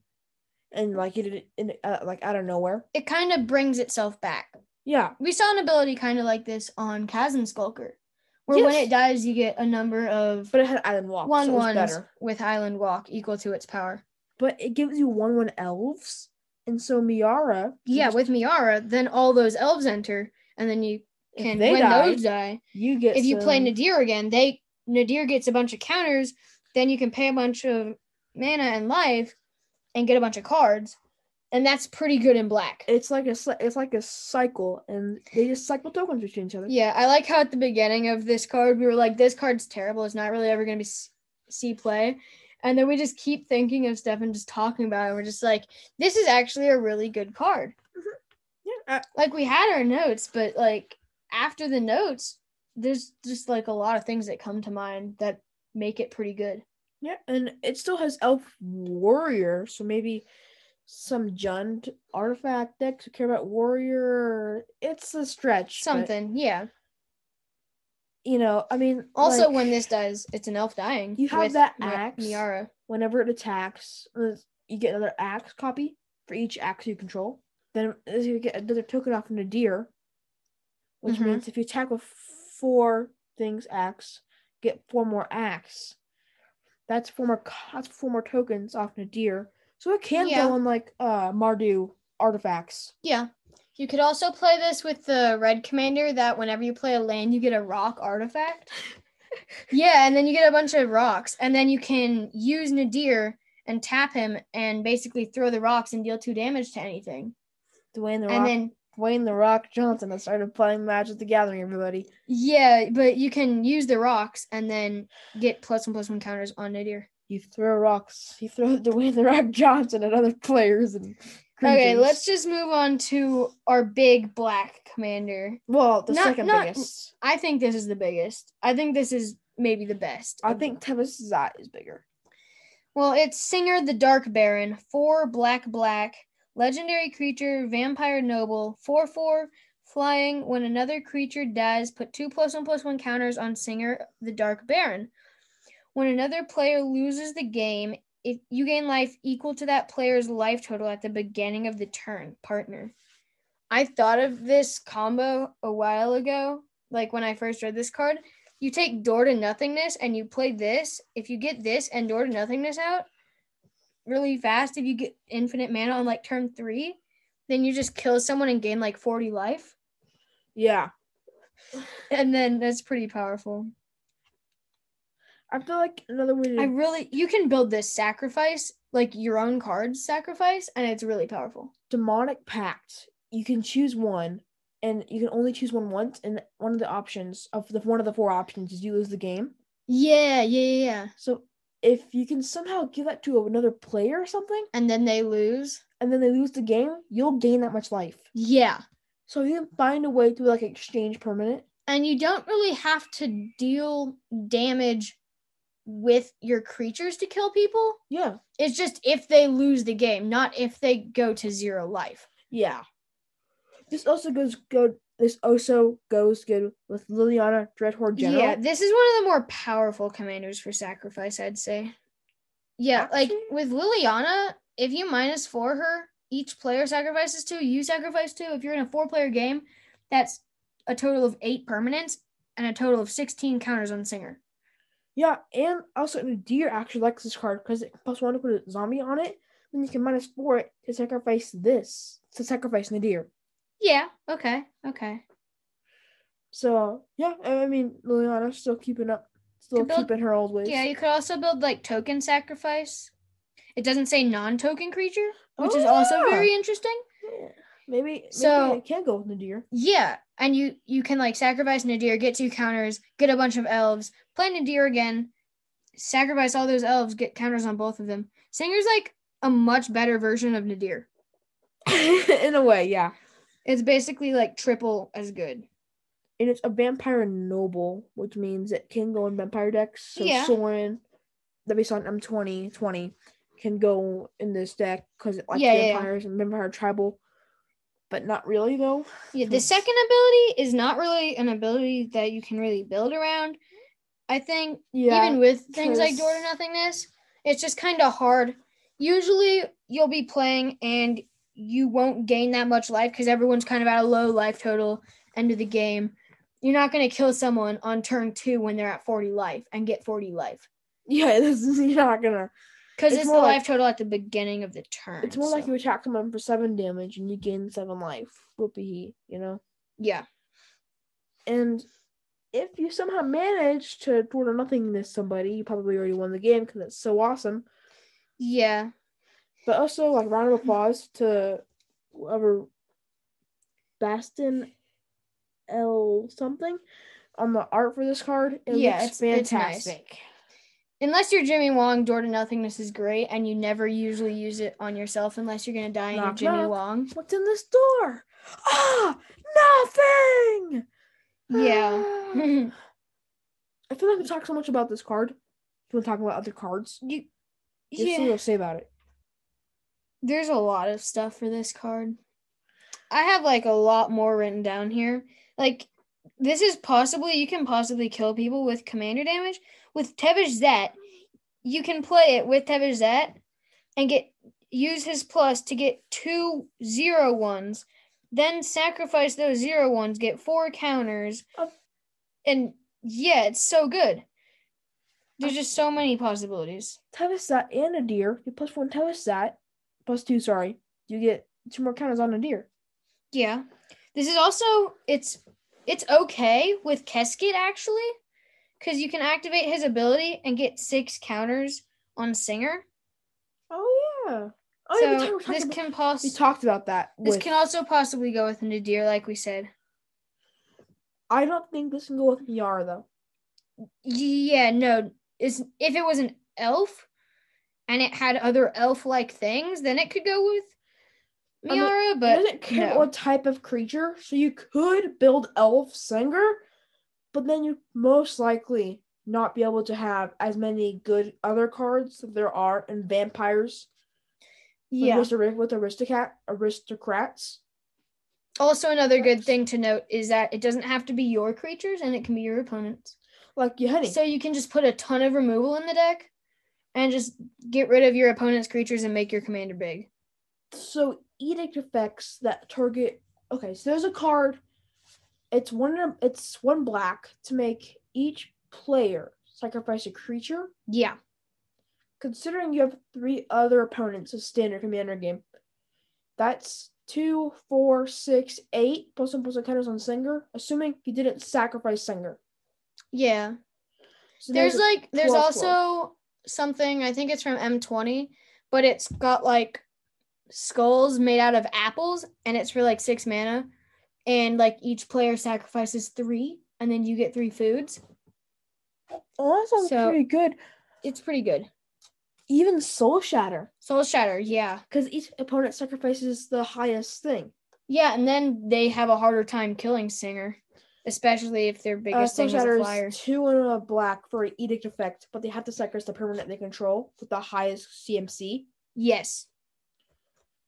[SPEAKER 2] and like you did it in uh, like out of nowhere,
[SPEAKER 1] It kind of brings itself back.
[SPEAKER 2] Yeah,
[SPEAKER 1] We saw an ability kind of like this on Chasm Skulker, where when it dies, you get a number of
[SPEAKER 2] but it had island walk,
[SPEAKER 1] one
[SPEAKER 2] so
[SPEAKER 1] ones
[SPEAKER 2] better.
[SPEAKER 1] with Island Walk equal to its power.
[SPEAKER 2] But it gives you one one elves, and so Miara,
[SPEAKER 1] Yeah,
[SPEAKER 2] just-
[SPEAKER 1] with Miara, then all those elves enter, and then you can when
[SPEAKER 2] die,
[SPEAKER 1] those die.
[SPEAKER 2] you get
[SPEAKER 1] If you play Nadier again, they Nadier gets a bunch of counters, then you can pay a bunch of mana and life, and get a bunch of cards, and that's pretty good in black.
[SPEAKER 2] it's like a it's like a cycle, and they just cycle tokens between each other.
[SPEAKER 1] Yeah, I like how at the beginning of this card we were like, "This card's terrible. It's not really ever gonna be see play," and then we just keep thinking of stuff and just talking about it. We're just like, "This is actually a really good card." Mm-hmm.
[SPEAKER 2] Yeah, I-
[SPEAKER 1] Like we had our notes, but like after the notes, there's just like a lot of things that come to mind that make it pretty good.
[SPEAKER 2] Yeah, and it still has Elf Warrior, so maybe some Jund artifact decks who care about Warrior. It's a stretch. but,
[SPEAKER 1] Something, yeah.
[SPEAKER 2] you know, I mean,
[SPEAKER 1] Also,
[SPEAKER 2] like,
[SPEAKER 1] when this does, it's an elf dying.
[SPEAKER 2] You have that axe.
[SPEAKER 1] Miara.
[SPEAKER 2] whenever it attacks, uh, you get another axe copy for each axe you control. Then you get another token off from Nadier, which
[SPEAKER 1] Mhm.
[SPEAKER 2] means if you attack with four things axe, get four more axe. That's four more. That's four more tokens off Nadier. So it can
[SPEAKER 1] Yeah.
[SPEAKER 2] go on like uh Mardu artifacts.
[SPEAKER 1] Yeah. You could also play this with the red commander that whenever you play a land, you get a rock artifact. yeah, and then you get a bunch of rocks, and then you can use Nadier and tap him and basically throw the rocks and deal two damage to anything.
[SPEAKER 2] Dwayne the
[SPEAKER 1] And
[SPEAKER 2] Rock.
[SPEAKER 1] then
[SPEAKER 2] Dwayne the Rock Johnson has started playing Magic with the Gathering. Everybody.
[SPEAKER 1] yeah, but you can use the rocks and then get plus one plus one counters on Nadier.
[SPEAKER 2] You throw rocks. You throw Dwayne the Rock Johnson at other players and.
[SPEAKER 1] Okay, let's just move on to our big black commander.
[SPEAKER 2] Well, the
[SPEAKER 1] Not-
[SPEAKER 2] second
[SPEAKER 1] not-
[SPEAKER 2] biggest.
[SPEAKER 1] I think this is the biggest. I think this is maybe the best.
[SPEAKER 2] I think Tevesh Szat is bigger.
[SPEAKER 1] Well, it's Sengir the Dark Baron, four black black, legendary creature, vampire noble, four four, flying. When another creature dies, put two plus one plus one counters on Sengir the Dark Baron. When another player loses the game, if you gain life equal to that player's life total at the beginning of the turn, partner. I thought of this combo a while ago, like when I first read this card. You take Door to Nothingness and you play this. If you get this and Door to Nothingness out really fast, if you get infinite mana on like turn three, then you just kill someone and gain like 40 life.
[SPEAKER 2] Yeah.
[SPEAKER 1] And then that's pretty powerful.
[SPEAKER 2] I feel like another way to
[SPEAKER 1] I really, you can build this sacrifice, like your own cards sacrifice, and it's really powerful.
[SPEAKER 2] demonic pact. You can choose one, and you can only choose one once. And one of the options of the one of the four options is you lose the game.
[SPEAKER 1] Yeah, yeah, yeah, yeah.
[SPEAKER 2] So if you can somehow give that to another player or something,
[SPEAKER 1] And then they lose.
[SPEAKER 2] and then they lose the game, you'll gain that much life.
[SPEAKER 1] Yeah.
[SPEAKER 2] So you can find a way to like exchange permanent.
[SPEAKER 1] And you don't really have to deal damage with your creatures to kill people.
[SPEAKER 2] Yeah.
[SPEAKER 1] It's just if they lose the game, not if they go to zero life.
[SPEAKER 2] Yeah. This also goes good. This also goes good with Liliana Dreadhorde General.
[SPEAKER 1] Yeah, this is one of the more powerful commanders for sacrifice, I'd say. Yeah, like with Liliana, if you minus four her, each player sacrifices two, you sacrifice two. If you're in a four player game, that's a total of eight permanents and a total of 16 counters on Sengir.
[SPEAKER 2] Yeah, and also Nadier actually likes this card because it plus one to put a zombie on it. Then you can minus four it to sacrifice this to sacrifice Nadier.
[SPEAKER 1] Yeah, okay, okay.
[SPEAKER 2] So yeah, I mean Liliana's still keeping up, still
[SPEAKER 1] build-
[SPEAKER 2] keeping her old ways.
[SPEAKER 1] Yeah, you could also build like token sacrifice. It doesn't say non token creature, which is
[SPEAKER 2] Oh,
[SPEAKER 1] also
[SPEAKER 2] yeah.
[SPEAKER 1] very interesting.
[SPEAKER 2] Yeah. Maybe maybe
[SPEAKER 1] So-
[SPEAKER 2] it can go with Nadier.
[SPEAKER 1] Yeah, and you you can like sacrifice Nadier, get two counters, get a bunch of elves, play Nadier again, sacrifice all those elves, get counters on both of them. Sengir's like a much better version of Nadier.
[SPEAKER 2] In a way, yeah.
[SPEAKER 1] It's basically like triple as good.
[SPEAKER 2] And it's a vampire noble, which means it can go in vampire decks. So
[SPEAKER 1] Yeah.
[SPEAKER 2] Sorin, that we saw in M twenty twenty, can go in this deck because it likes
[SPEAKER 1] Yeah, yeah, yeah.
[SPEAKER 2] vampires and vampire tribal. But not really though.
[SPEAKER 1] Yeah, the second ability is not really an ability that you can really build around. I think
[SPEAKER 2] Yeah.
[SPEAKER 1] even with things like door to nothingness, it's just kind of hard. Usually you'll be playing and you won't gain that much life because everyone's kind of at a low life total end of the game. You're not going to kill someone on turn two when they're at 40 life and get 40 life
[SPEAKER 2] yeah, this is, you're not gonna.
[SPEAKER 1] Because
[SPEAKER 2] It's
[SPEAKER 1] it's, the
[SPEAKER 2] like-
[SPEAKER 1] life total at the beginning of the turn.
[SPEAKER 2] It's more like you attack someone for seven damage and you gain seven life. Whoopee you know.
[SPEAKER 1] yeah.
[SPEAKER 2] And if you somehow manage to door to nothingness somebody, you probably already won the game because it's so awesome.
[SPEAKER 1] Yeah.
[SPEAKER 2] But also, like round of applause to whoever Bastin L something on the art for this card. It
[SPEAKER 1] Yeah,
[SPEAKER 2] looks
[SPEAKER 1] it's- it's nice. Unless you're Jimmy Wong, door to nothingness is great, and you never usually use it on yourself unless you're gonna die in your Jimmy
[SPEAKER 2] knock.
[SPEAKER 1] Wong.
[SPEAKER 2] What's in this door? Ah, nothing.
[SPEAKER 1] Yeah.
[SPEAKER 2] Ah. I feel like we talked so much about this card. Do you want to talk about other cards?
[SPEAKER 1] you,
[SPEAKER 2] what
[SPEAKER 1] yeah.
[SPEAKER 2] to say about it.
[SPEAKER 1] There's a lot of stuff for this card. I have like a lot more written down here. Like this is possibly you can possibly kill people with commander damage with Tevesh Szat. You can play it with Tevesh Szat and get use his plus to get two zero ones, then sacrifice those zero ones, get four counters,
[SPEAKER 2] Oh.
[SPEAKER 1] and yeah, it's so good. There's just so many possibilities.
[SPEAKER 2] Tevesh Szat and a deer. You plus one Tevesh Szat, plus two, sorry. You get two more counters on Nadier.
[SPEAKER 1] Yeah. This is also it's it's okay with Keskit actually cuz you can activate his ability and get 6 counters on Sengir.
[SPEAKER 2] Oh yeah. Oh yeah,
[SPEAKER 1] so
[SPEAKER 2] talked- we
[SPEAKER 1] this
[SPEAKER 2] about,
[SPEAKER 1] can
[SPEAKER 2] we talked about that.
[SPEAKER 1] this
[SPEAKER 2] with-
[SPEAKER 1] can also possibly go with Nadier like we said.
[SPEAKER 2] I don't think this can go with Miara though.
[SPEAKER 1] Yeah, no. Is if it was an elf and it had other elf-like things, then it could go with Miara,
[SPEAKER 2] It
[SPEAKER 1] but
[SPEAKER 2] doesn't care
[SPEAKER 1] no.
[SPEAKER 2] what type of creature, so you could build Elf Sengir, but then you most likely not be able to have as many good other cards that there are in vampires with
[SPEAKER 1] yeah.
[SPEAKER 2] aristo- with aristocrat aristocrats.
[SPEAKER 1] Also another good thing to note is that it doesn't have to be your creatures and it can be your opponents.
[SPEAKER 2] Like Yahenni.
[SPEAKER 1] So you can just put a ton of removal in the deck and just get rid of your opponent's creatures and make your commander big.
[SPEAKER 2] so edict effects that target okay so there's a card. It's one it's one black to make each player sacrifice a creature.
[SPEAKER 1] Yeah.
[SPEAKER 2] considering you have three other opponents a standard commander game. That's two four six eight plus one plus one counters on sengir assuming you didn't sacrifice sengir.
[SPEAKER 1] Yeah.
[SPEAKER 2] so
[SPEAKER 1] There's
[SPEAKER 2] a
[SPEAKER 1] like there's
[SPEAKER 2] 12,
[SPEAKER 1] also something, I think it's from M20, but it's got like skulls made out of apples and it's for like 6 mana and like each player sacrifices 3 and then you get 3 foods.
[SPEAKER 2] oh that sounds
[SPEAKER 1] so-
[SPEAKER 2] pretty good
[SPEAKER 1] It's pretty good.
[SPEAKER 2] even soul shatter
[SPEAKER 1] Soul Shatter, yeah.
[SPEAKER 2] because each opponent sacrifices the highest thing
[SPEAKER 1] Yeah, and then they have a harder time killing Sengir, especially if their
[SPEAKER 2] Uh,
[SPEAKER 1] biggest
[SPEAKER 2] Soul
[SPEAKER 1] thing is
[SPEAKER 2] Shatter
[SPEAKER 1] a
[SPEAKER 2] is
[SPEAKER 1] flyer.
[SPEAKER 2] two and a black for an edict effect, but they have to sacrifice the permanent they control with the highest CMC.
[SPEAKER 1] Yes.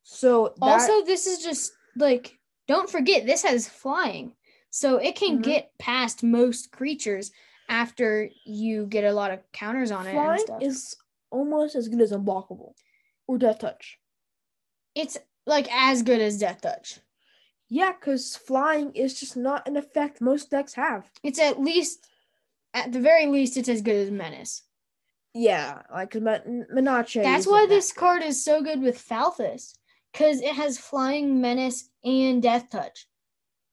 [SPEAKER 2] So that,
[SPEAKER 1] Also, this is just like don't forget this has flying. So it can
[SPEAKER 2] Mhm.
[SPEAKER 1] get past most creatures after you get a lot of counters on it and
[SPEAKER 2] flying is almost as good as unblockable or death touch.
[SPEAKER 1] it's like as good as Death Touch.
[SPEAKER 2] Yeah, because flying is just not an effect most decks have.
[SPEAKER 1] It's at least at the very least it's as good as Menace.
[SPEAKER 2] Yeah, like Men- Menace.
[SPEAKER 1] That's why this card is so good with Falthis. Because it has flying menace and death touch.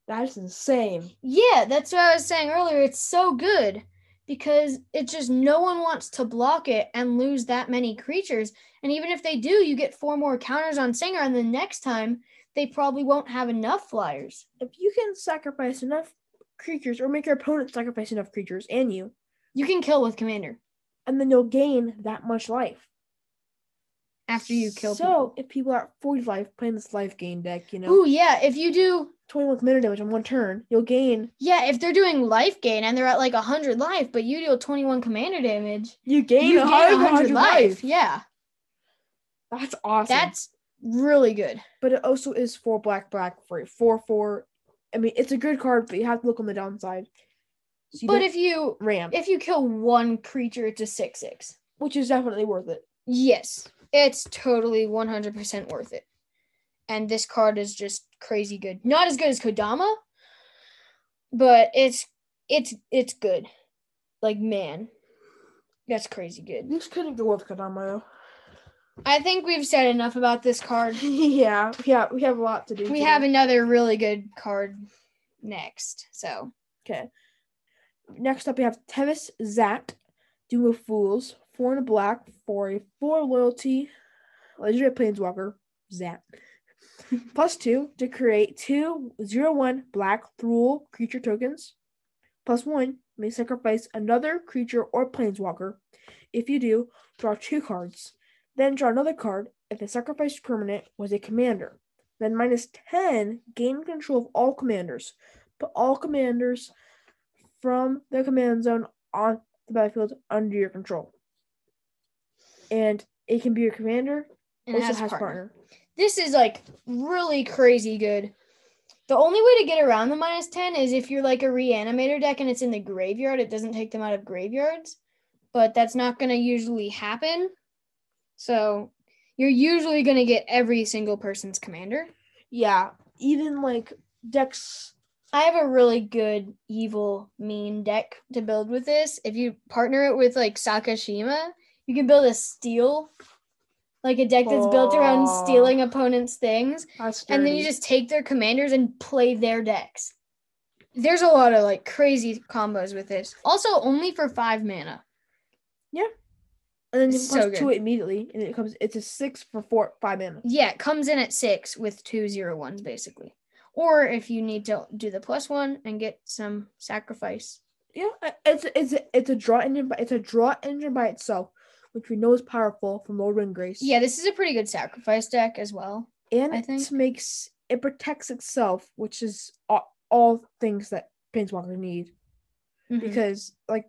[SPEAKER 2] That's insane.
[SPEAKER 1] Yeah, that's what I was saying earlier. It's so good because it's just no one wants to block it and lose that many creatures. And even if they do, you get four more counters on Sengir, and the next time they probably won't have enough flyers.
[SPEAKER 2] If you can sacrifice enough creatures or make your opponent sacrifice enough creatures and you,
[SPEAKER 1] You can kill with Commander
[SPEAKER 2] and then you'll gain that much life.
[SPEAKER 1] After you kill
[SPEAKER 2] so
[SPEAKER 1] people.
[SPEAKER 2] if people are at 40 playing this life gain deck, you know,
[SPEAKER 1] oh yeah. If you do,
[SPEAKER 2] 21 commander damage on one turn, you'll gain
[SPEAKER 1] yeah, if they're doing life gain and they're at like 100 life, but you deal 21 commander damage,
[SPEAKER 2] you gain,
[SPEAKER 1] you
[SPEAKER 2] a
[SPEAKER 1] gain
[SPEAKER 2] 100,
[SPEAKER 1] 100 life.
[SPEAKER 2] life.
[SPEAKER 1] Yeah,
[SPEAKER 2] That's awesome.
[SPEAKER 1] that's really good.
[SPEAKER 2] but it also is four black black for a four four. I mean, it's a good card, but you have to look on the downside. So
[SPEAKER 1] But if you
[SPEAKER 2] ram,
[SPEAKER 1] if you kill one creature, it's a six six.
[SPEAKER 2] which is definitely worth it.
[SPEAKER 1] Yes, it's totally one hundred percent worth it. And this card is just crazy good. Not as good as Kodama, but it's it's it's good. Like man, that's crazy good.
[SPEAKER 2] This couldn't go with Kodama
[SPEAKER 1] I think we've said enough about this card.
[SPEAKER 2] yeah, yeah, we have a lot to do.
[SPEAKER 1] We
[SPEAKER 2] today.
[SPEAKER 1] have another really good card next. So
[SPEAKER 2] Okay. Next up, we have Tevesh Szat, of Fools, four and a black for a four loyalty, legendary planeswalker, Zap. Plus two to create two zero one black Thrall creature tokens. Plus one, may sacrifice another creature or planeswalker. If you do, draw two cards. Then draw another card if the sacrificed permanent was a commander. Then minus 10, gain control of all commanders. Put all commanders from the command zone on the battlefield under your control. And it can be your commander,
[SPEAKER 1] and
[SPEAKER 2] also
[SPEAKER 1] has,
[SPEAKER 2] has
[SPEAKER 1] partner.
[SPEAKER 2] partner.
[SPEAKER 1] This is like really crazy good. The only way to get around the minus 10 is if you're like a reanimator deck and it's in the graveyard, it doesn't take them out of graveyards. But that's not going to usually happen. So you're usually going to get every single person's commander.
[SPEAKER 2] Yeah, even like decks.
[SPEAKER 1] I have a really good evil mean deck to build with this. If you partner it with like Sakashima, you can build a steal, like a deck that's built around stealing opponents' things. And then you just take their commanders and play their decks. There's a lot of like crazy combos with this. Also, only for five mana. Yeah.
[SPEAKER 2] And then you
[SPEAKER 1] it's so
[SPEAKER 2] two it immediately, and it comes. It's a six for four five mana.
[SPEAKER 1] Yeah, it comes in at six with two zero ones basically. Or if you need to do the plus one and get some sacrifice.
[SPEAKER 2] Yeah, it's it's it's a draw engine, but it's a draw engine by itself, which we know is powerful from Lord Windgrace.
[SPEAKER 1] Yeah, this is a pretty good sacrifice deck as well.
[SPEAKER 2] and
[SPEAKER 1] I
[SPEAKER 2] it makes it protects itself, which is all, all things that Planeswalkers need.
[SPEAKER 1] Mhm.
[SPEAKER 2] Because like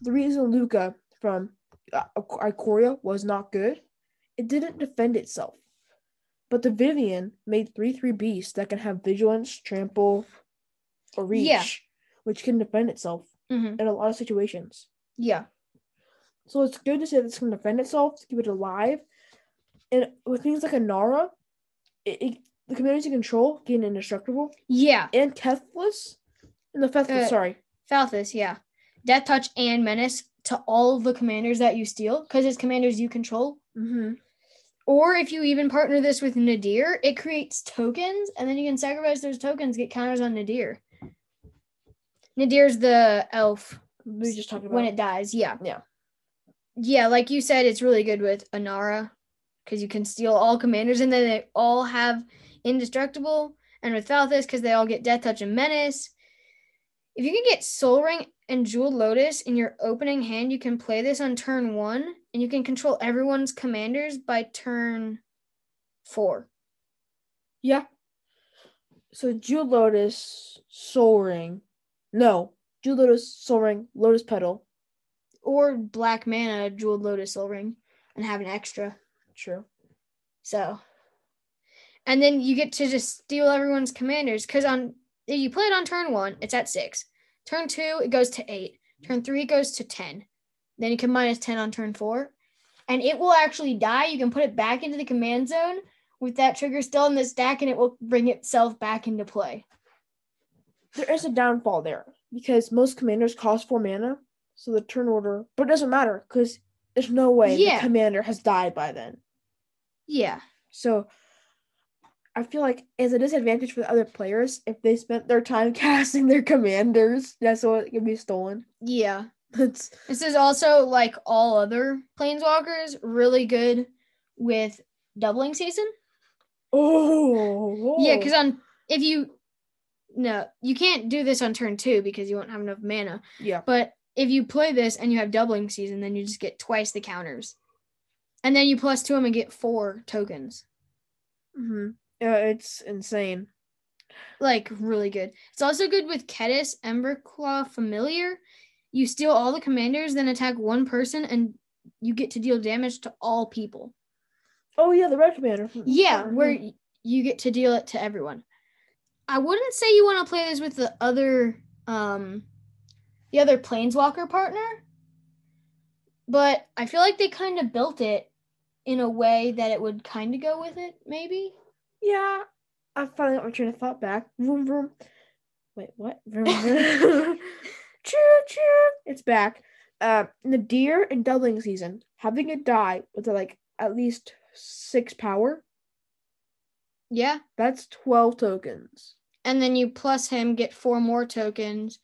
[SPEAKER 2] the reason Lukka from uh, Ikoria was not good, it didn't defend itself. But the Vivien made three three beasts that can have vigilance, trample, or reach,
[SPEAKER 1] Yeah.
[SPEAKER 2] which can defend itself
[SPEAKER 1] Mhm.
[SPEAKER 2] in a lot of situations.
[SPEAKER 1] Yeah.
[SPEAKER 2] So it's good to say going to defend itself to keep it alive. And with things like Anara, it, it, the community control gain indestructible
[SPEAKER 1] Yeah.
[SPEAKER 2] and Tethless. And the Tethless,
[SPEAKER 1] Uh,
[SPEAKER 2] sorry.
[SPEAKER 1] Falthus, yeah. Death touch and menace to all of the commanders that you steal, because it's commanders you control.
[SPEAKER 2] Mm-hmm.
[SPEAKER 1] Or if you even partner this with Nadier, it creates tokens, and then you can sacrifice those tokens, get counters on Nadier. Nadier's the elf
[SPEAKER 2] We just talked about
[SPEAKER 1] when it dies. Yeah.
[SPEAKER 2] Yeah.
[SPEAKER 1] Yeah, like you said, it's really good with Anara because you can steal all commanders and then they all have indestructible. And with Falthis, because they all get Death Touch and Menace. If you can get Sol Ring and Jeweled Lotus in your opening hand, you can play this on turn one and you can control everyone's commanders by turn four.
[SPEAKER 2] Yeah. So Jewel Lotus, Sol Ring. No. Jewel Lotus, Sol Ring, Lotus Petal.
[SPEAKER 1] Or black mana, Jeweled Lotus Sol Ring, and have an extra.
[SPEAKER 2] True.
[SPEAKER 1] So, and then you get to just steal everyone's commanders because on if you play it on turn one, it's at six. Turn two, it goes to eight. Turn three, it goes to ten. Then you can minus ten on turn four, and it will actually die. You can put it back into the command zone with that trigger still in the stack, and it will bring itself back into play.
[SPEAKER 2] There is a downfall there because most commanders cost four mana. So the turn order, but it doesn't matter because there's no way
[SPEAKER 1] Yeah.
[SPEAKER 2] the commander has died by then.
[SPEAKER 1] Yeah,
[SPEAKER 2] So I feel like as a disadvantage for the other players if they spent their time casting their commanders. That's what can be stolen.
[SPEAKER 1] yeah.
[SPEAKER 2] That's
[SPEAKER 1] This is also like all other planeswalkers, really good with doubling season.
[SPEAKER 2] oh
[SPEAKER 1] Yeah, because on if you no, you can't do this on turn two because you won't have enough mana.
[SPEAKER 2] yeah.
[SPEAKER 1] But if you play this and you have doubling season, then you just get twice the counters, and then you plus two them and get four tokens.
[SPEAKER 2] hmm Yeah, it's insane.
[SPEAKER 1] Like really good. It's also good with Kediss, Emberclaw, Familiar. You steal all the commanders, then attack one person, and you get to deal damage to all people.
[SPEAKER 2] Oh yeah, the red commander.
[SPEAKER 1] Yeah,
[SPEAKER 2] Mhm.
[SPEAKER 1] where you get to deal it to everyone. I wouldn't say you want to play this with the other um the other planeswalker partner. But I feel like they kind of built it in a way that it would kind of go with it, maybe.
[SPEAKER 2] Yeah, I finally got my train of thought back. Vroom vroom. Wait, what? Vroom vroom. choo choo. It's back. Uh, deer in doubling season, having it die with like at least six power.
[SPEAKER 1] Yeah.
[SPEAKER 2] That's twelve tokens.
[SPEAKER 1] And then you plus him get four more tokens.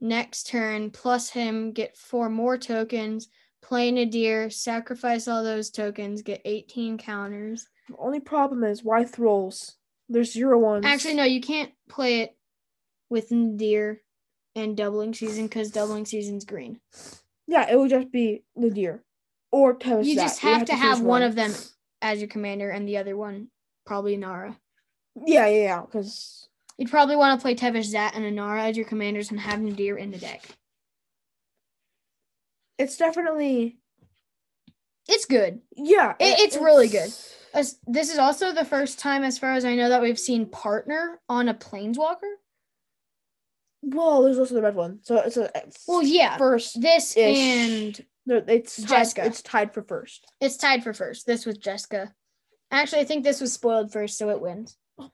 [SPEAKER 1] Next turn, plus him get four more tokens. Play Nadier, sacrifice all those tokens, get 18 counters.
[SPEAKER 2] The only problem is why thralls? There's zero ones.
[SPEAKER 1] Actually, no, you can't play it with Nadier and doubling season because doubling season's green.
[SPEAKER 2] Yeah, it would just be Nadier or Tevesh.
[SPEAKER 1] You just have to have one of them as your commander and the other one probably Nara.
[SPEAKER 2] Yeah, yeah, yeah. Because
[SPEAKER 1] You'd probably want to play Tevesh Szat and Anara as your commanders and have Nadier in the deck.
[SPEAKER 2] it's definitely
[SPEAKER 1] It's good.
[SPEAKER 2] yeah.
[SPEAKER 1] It- it's really good. As- This is also the first time, as far as I know, that we've seen partner on a planeswalker.
[SPEAKER 2] Well, there's also the red one, so it's a it's
[SPEAKER 1] Well, yeah,
[SPEAKER 2] first.
[SPEAKER 1] this and
[SPEAKER 2] it's tied,
[SPEAKER 1] Jeska.
[SPEAKER 2] It's tied for first.
[SPEAKER 1] it's tied for first. This was Jeska. Actually, I think this was spoiled first, so it wins.
[SPEAKER 2] Oh,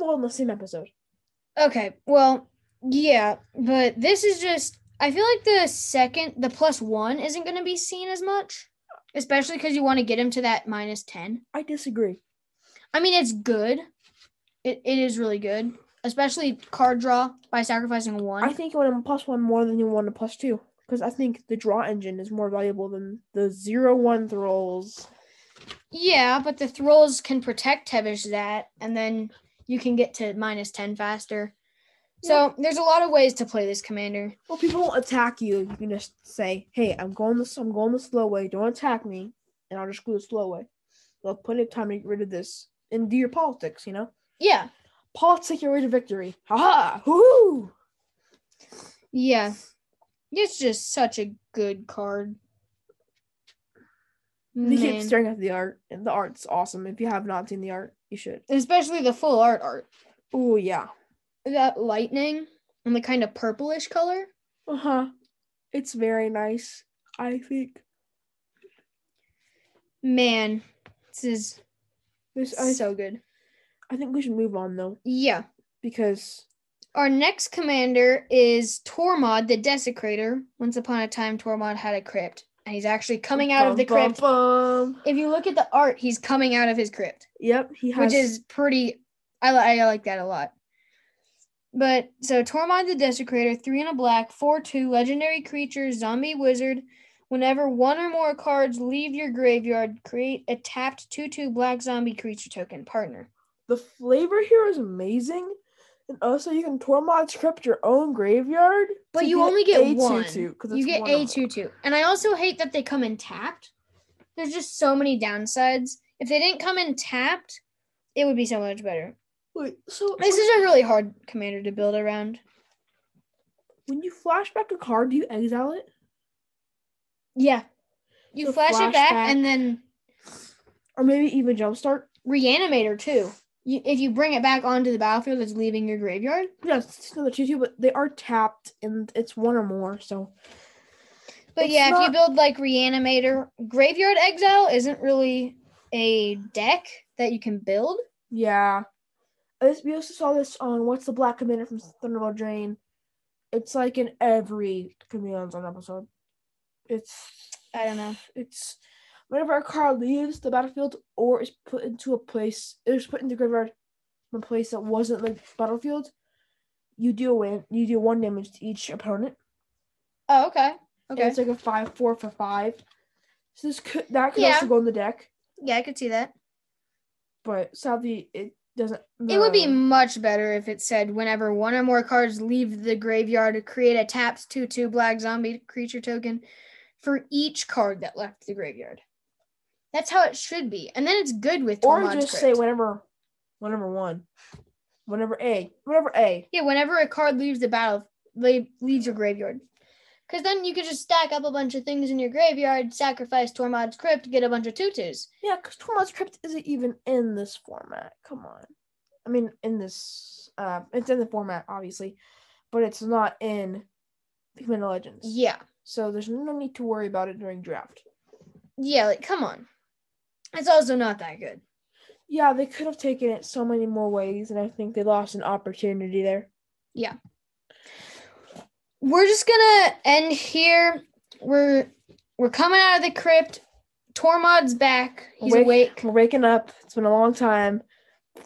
[SPEAKER 2] It's in the same episode.
[SPEAKER 1] Okay, well, yeah, but this is just. I feel like the second, the plus one, isn't going to be seen as much, especially because you want to get him to that minus 10.
[SPEAKER 2] I disagree.
[SPEAKER 1] I mean, it's good. It, it is really good, especially card draw by sacrificing one.
[SPEAKER 2] I think you want a plus one more than you want a plus two because I think the draw engine is more valuable than the zero one thralls.
[SPEAKER 1] yeah, but the thralls can protect Tevesh Szat, and then you can get to minus 10 faster. So there's a lot of ways to play this commander.
[SPEAKER 2] Well, people won't attack you. You can just say, "Hey, I'm going this. I'm going the slow way. Don't attack me, and I'll just go the slow way." They'll have plenty of time to get rid of this and do your politics. You know,
[SPEAKER 1] Yeah,
[SPEAKER 2] politics your way to victory. Ha ha! Woo!
[SPEAKER 1] yeah. It's just such a good card.
[SPEAKER 2] You keep staring at the art, and the art's awesome. If you have not seen the art, you should.
[SPEAKER 1] Especially the full art art.
[SPEAKER 2] Oh yeah.
[SPEAKER 1] That lightning and the kind of purplish color.
[SPEAKER 2] Uh huh. It's very nice. I think
[SPEAKER 1] Man, this is
[SPEAKER 2] this. I,
[SPEAKER 1] so good.
[SPEAKER 2] I think we should move on though
[SPEAKER 1] Yeah.
[SPEAKER 2] because
[SPEAKER 1] Our next commander is Tormod the Desecrator. Once upon a time, Tormod had a crypt, and he's actually coming out of the
[SPEAKER 2] Bum,
[SPEAKER 1] crypt.
[SPEAKER 2] bum.
[SPEAKER 1] If you look at the art, he's coming out of his crypt,
[SPEAKER 2] Yep, he has.
[SPEAKER 1] which is pretty. I, I like that a lot. But so Tormod the Desecrator, three and a black, four two, legendary creature, zombie wizard. Whenever one or more cards leave your graveyard, create a tapped two two black zombie creature token partner.
[SPEAKER 2] the flavor here is amazing, and also you can Tormod's Crypt your own graveyard.
[SPEAKER 1] But you only get
[SPEAKER 2] a
[SPEAKER 1] one.
[SPEAKER 2] 2-2, 'cause
[SPEAKER 1] You get
[SPEAKER 2] one
[SPEAKER 1] a
[SPEAKER 2] or more.
[SPEAKER 1] two two, and I also hate that they come in tapped. There's just so many downsides. If they didn't come in tapped, it would be so much better.
[SPEAKER 2] Wait, so
[SPEAKER 1] This is a really hard commander to build around.
[SPEAKER 2] when you flashback a card, do you exile it?
[SPEAKER 1] Yeah, you
[SPEAKER 2] So
[SPEAKER 1] flash it back,
[SPEAKER 2] flashback.
[SPEAKER 1] and then
[SPEAKER 2] Or maybe even jumpstart?
[SPEAKER 1] reanimator too. You, if you bring it back onto the battlefield, it's leaving your graveyard.
[SPEAKER 2] Yes, 2 2, but they are tapped and it's one or more, so.
[SPEAKER 1] But
[SPEAKER 2] It's
[SPEAKER 1] yeah, if you build like reanimator, graveyard exile isn't really a deck that you can build.
[SPEAKER 2] Yeah. We also saw this on What's the Black Commander from Thunderbolt Drain. It's like in every Command Zone episode. It's
[SPEAKER 1] I don't know.
[SPEAKER 2] it's whenever a card leaves the battlefield or is put into a place it is put into graveyard from a place that wasn't the battlefield, you deal win you deal one damage to each opponent.
[SPEAKER 1] Oh, okay.
[SPEAKER 2] And
[SPEAKER 1] Okay.
[SPEAKER 2] it's like a five four for five. So this could that could
[SPEAKER 1] Yeah.
[SPEAKER 2] also go in the deck,
[SPEAKER 1] Yeah, I could see that.
[SPEAKER 2] but sadly it doesn't
[SPEAKER 1] It would be much better if it said whenever one or more cards leave the graveyard, create a tapped 2 2 black zombie creature token for each card that left the graveyard. That's how it should be. And then it's good with
[SPEAKER 2] or
[SPEAKER 1] Tormod's
[SPEAKER 2] just say whenever whenever one. Whenever A. Whenever A.
[SPEAKER 1] Yeah, whenever a card leaves the battle, leave, leaves your graveyard. Because then you could just stack up a bunch of things in your graveyard, sacrifice Tormod's Crypt, get a bunch of tutus.
[SPEAKER 2] Yeah, because Tormod's Crypt isn't even in this format. Come on. I mean, in this, uh, it's in the format, obviously, but it's not in Commander Legends.
[SPEAKER 1] Yeah.
[SPEAKER 2] So there's no need to worry about it during draft.
[SPEAKER 1] Yeah, like come on. It's also not that good.
[SPEAKER 2] Yeah, they could have taken it so many more ways, and I think they lost an opportunity there. Yeah.
[SPEAKER 1] We're just gonna end here. We're we're coming out of the crypt. Tormod's back. He's
[SPEAKER 2] Wake-
[SPEAKER 1] awake.
[SPEAKER 2] We're waking up. It's been a long time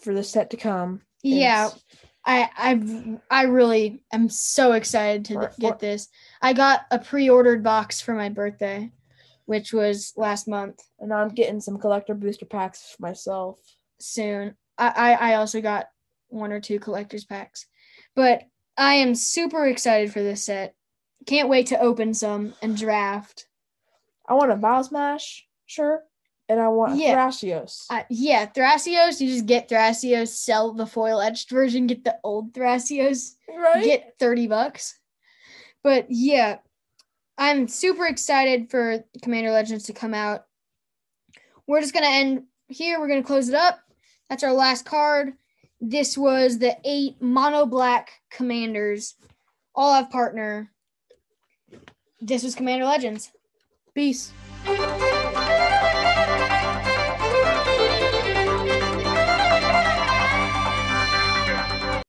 [SPEAKER 2] for the set to come.
[SPEAKER 1] Yeah,
[SPEAKER 2] It's-
[SPEAKER 1] I I I really am so excited to get this. I got a pre-ordered box for my birthday, which was last month.
[SPEAKER 2] and I'm getting some collector booster packs for myself.
[SPEAKER 1] Soon, I I, I also got one or two collectors packs, but I am super excited for this set. Can't wait to open some and draft.
[SPEAKER 2] I want a Smash shirt, and I want
[SPEAKER 1] Yeah.
[SPEAKER 2] Thrasios.
[SPEAKER 1] Uh, yeah, Thrasios. You just get Thrasios, sell the foil etched version, get the old Thrasios.
[SPEAKER 2] right?
[SPEAKER 1] get 30 bucks. But yeah, I'm super excited for Commander Legends to come out. We're just going to end here. We're going to close it up. That's our last card. This was the eight mono black commanders, all have partner. This was Commander Legends.
[SPEAKER 2] Peace.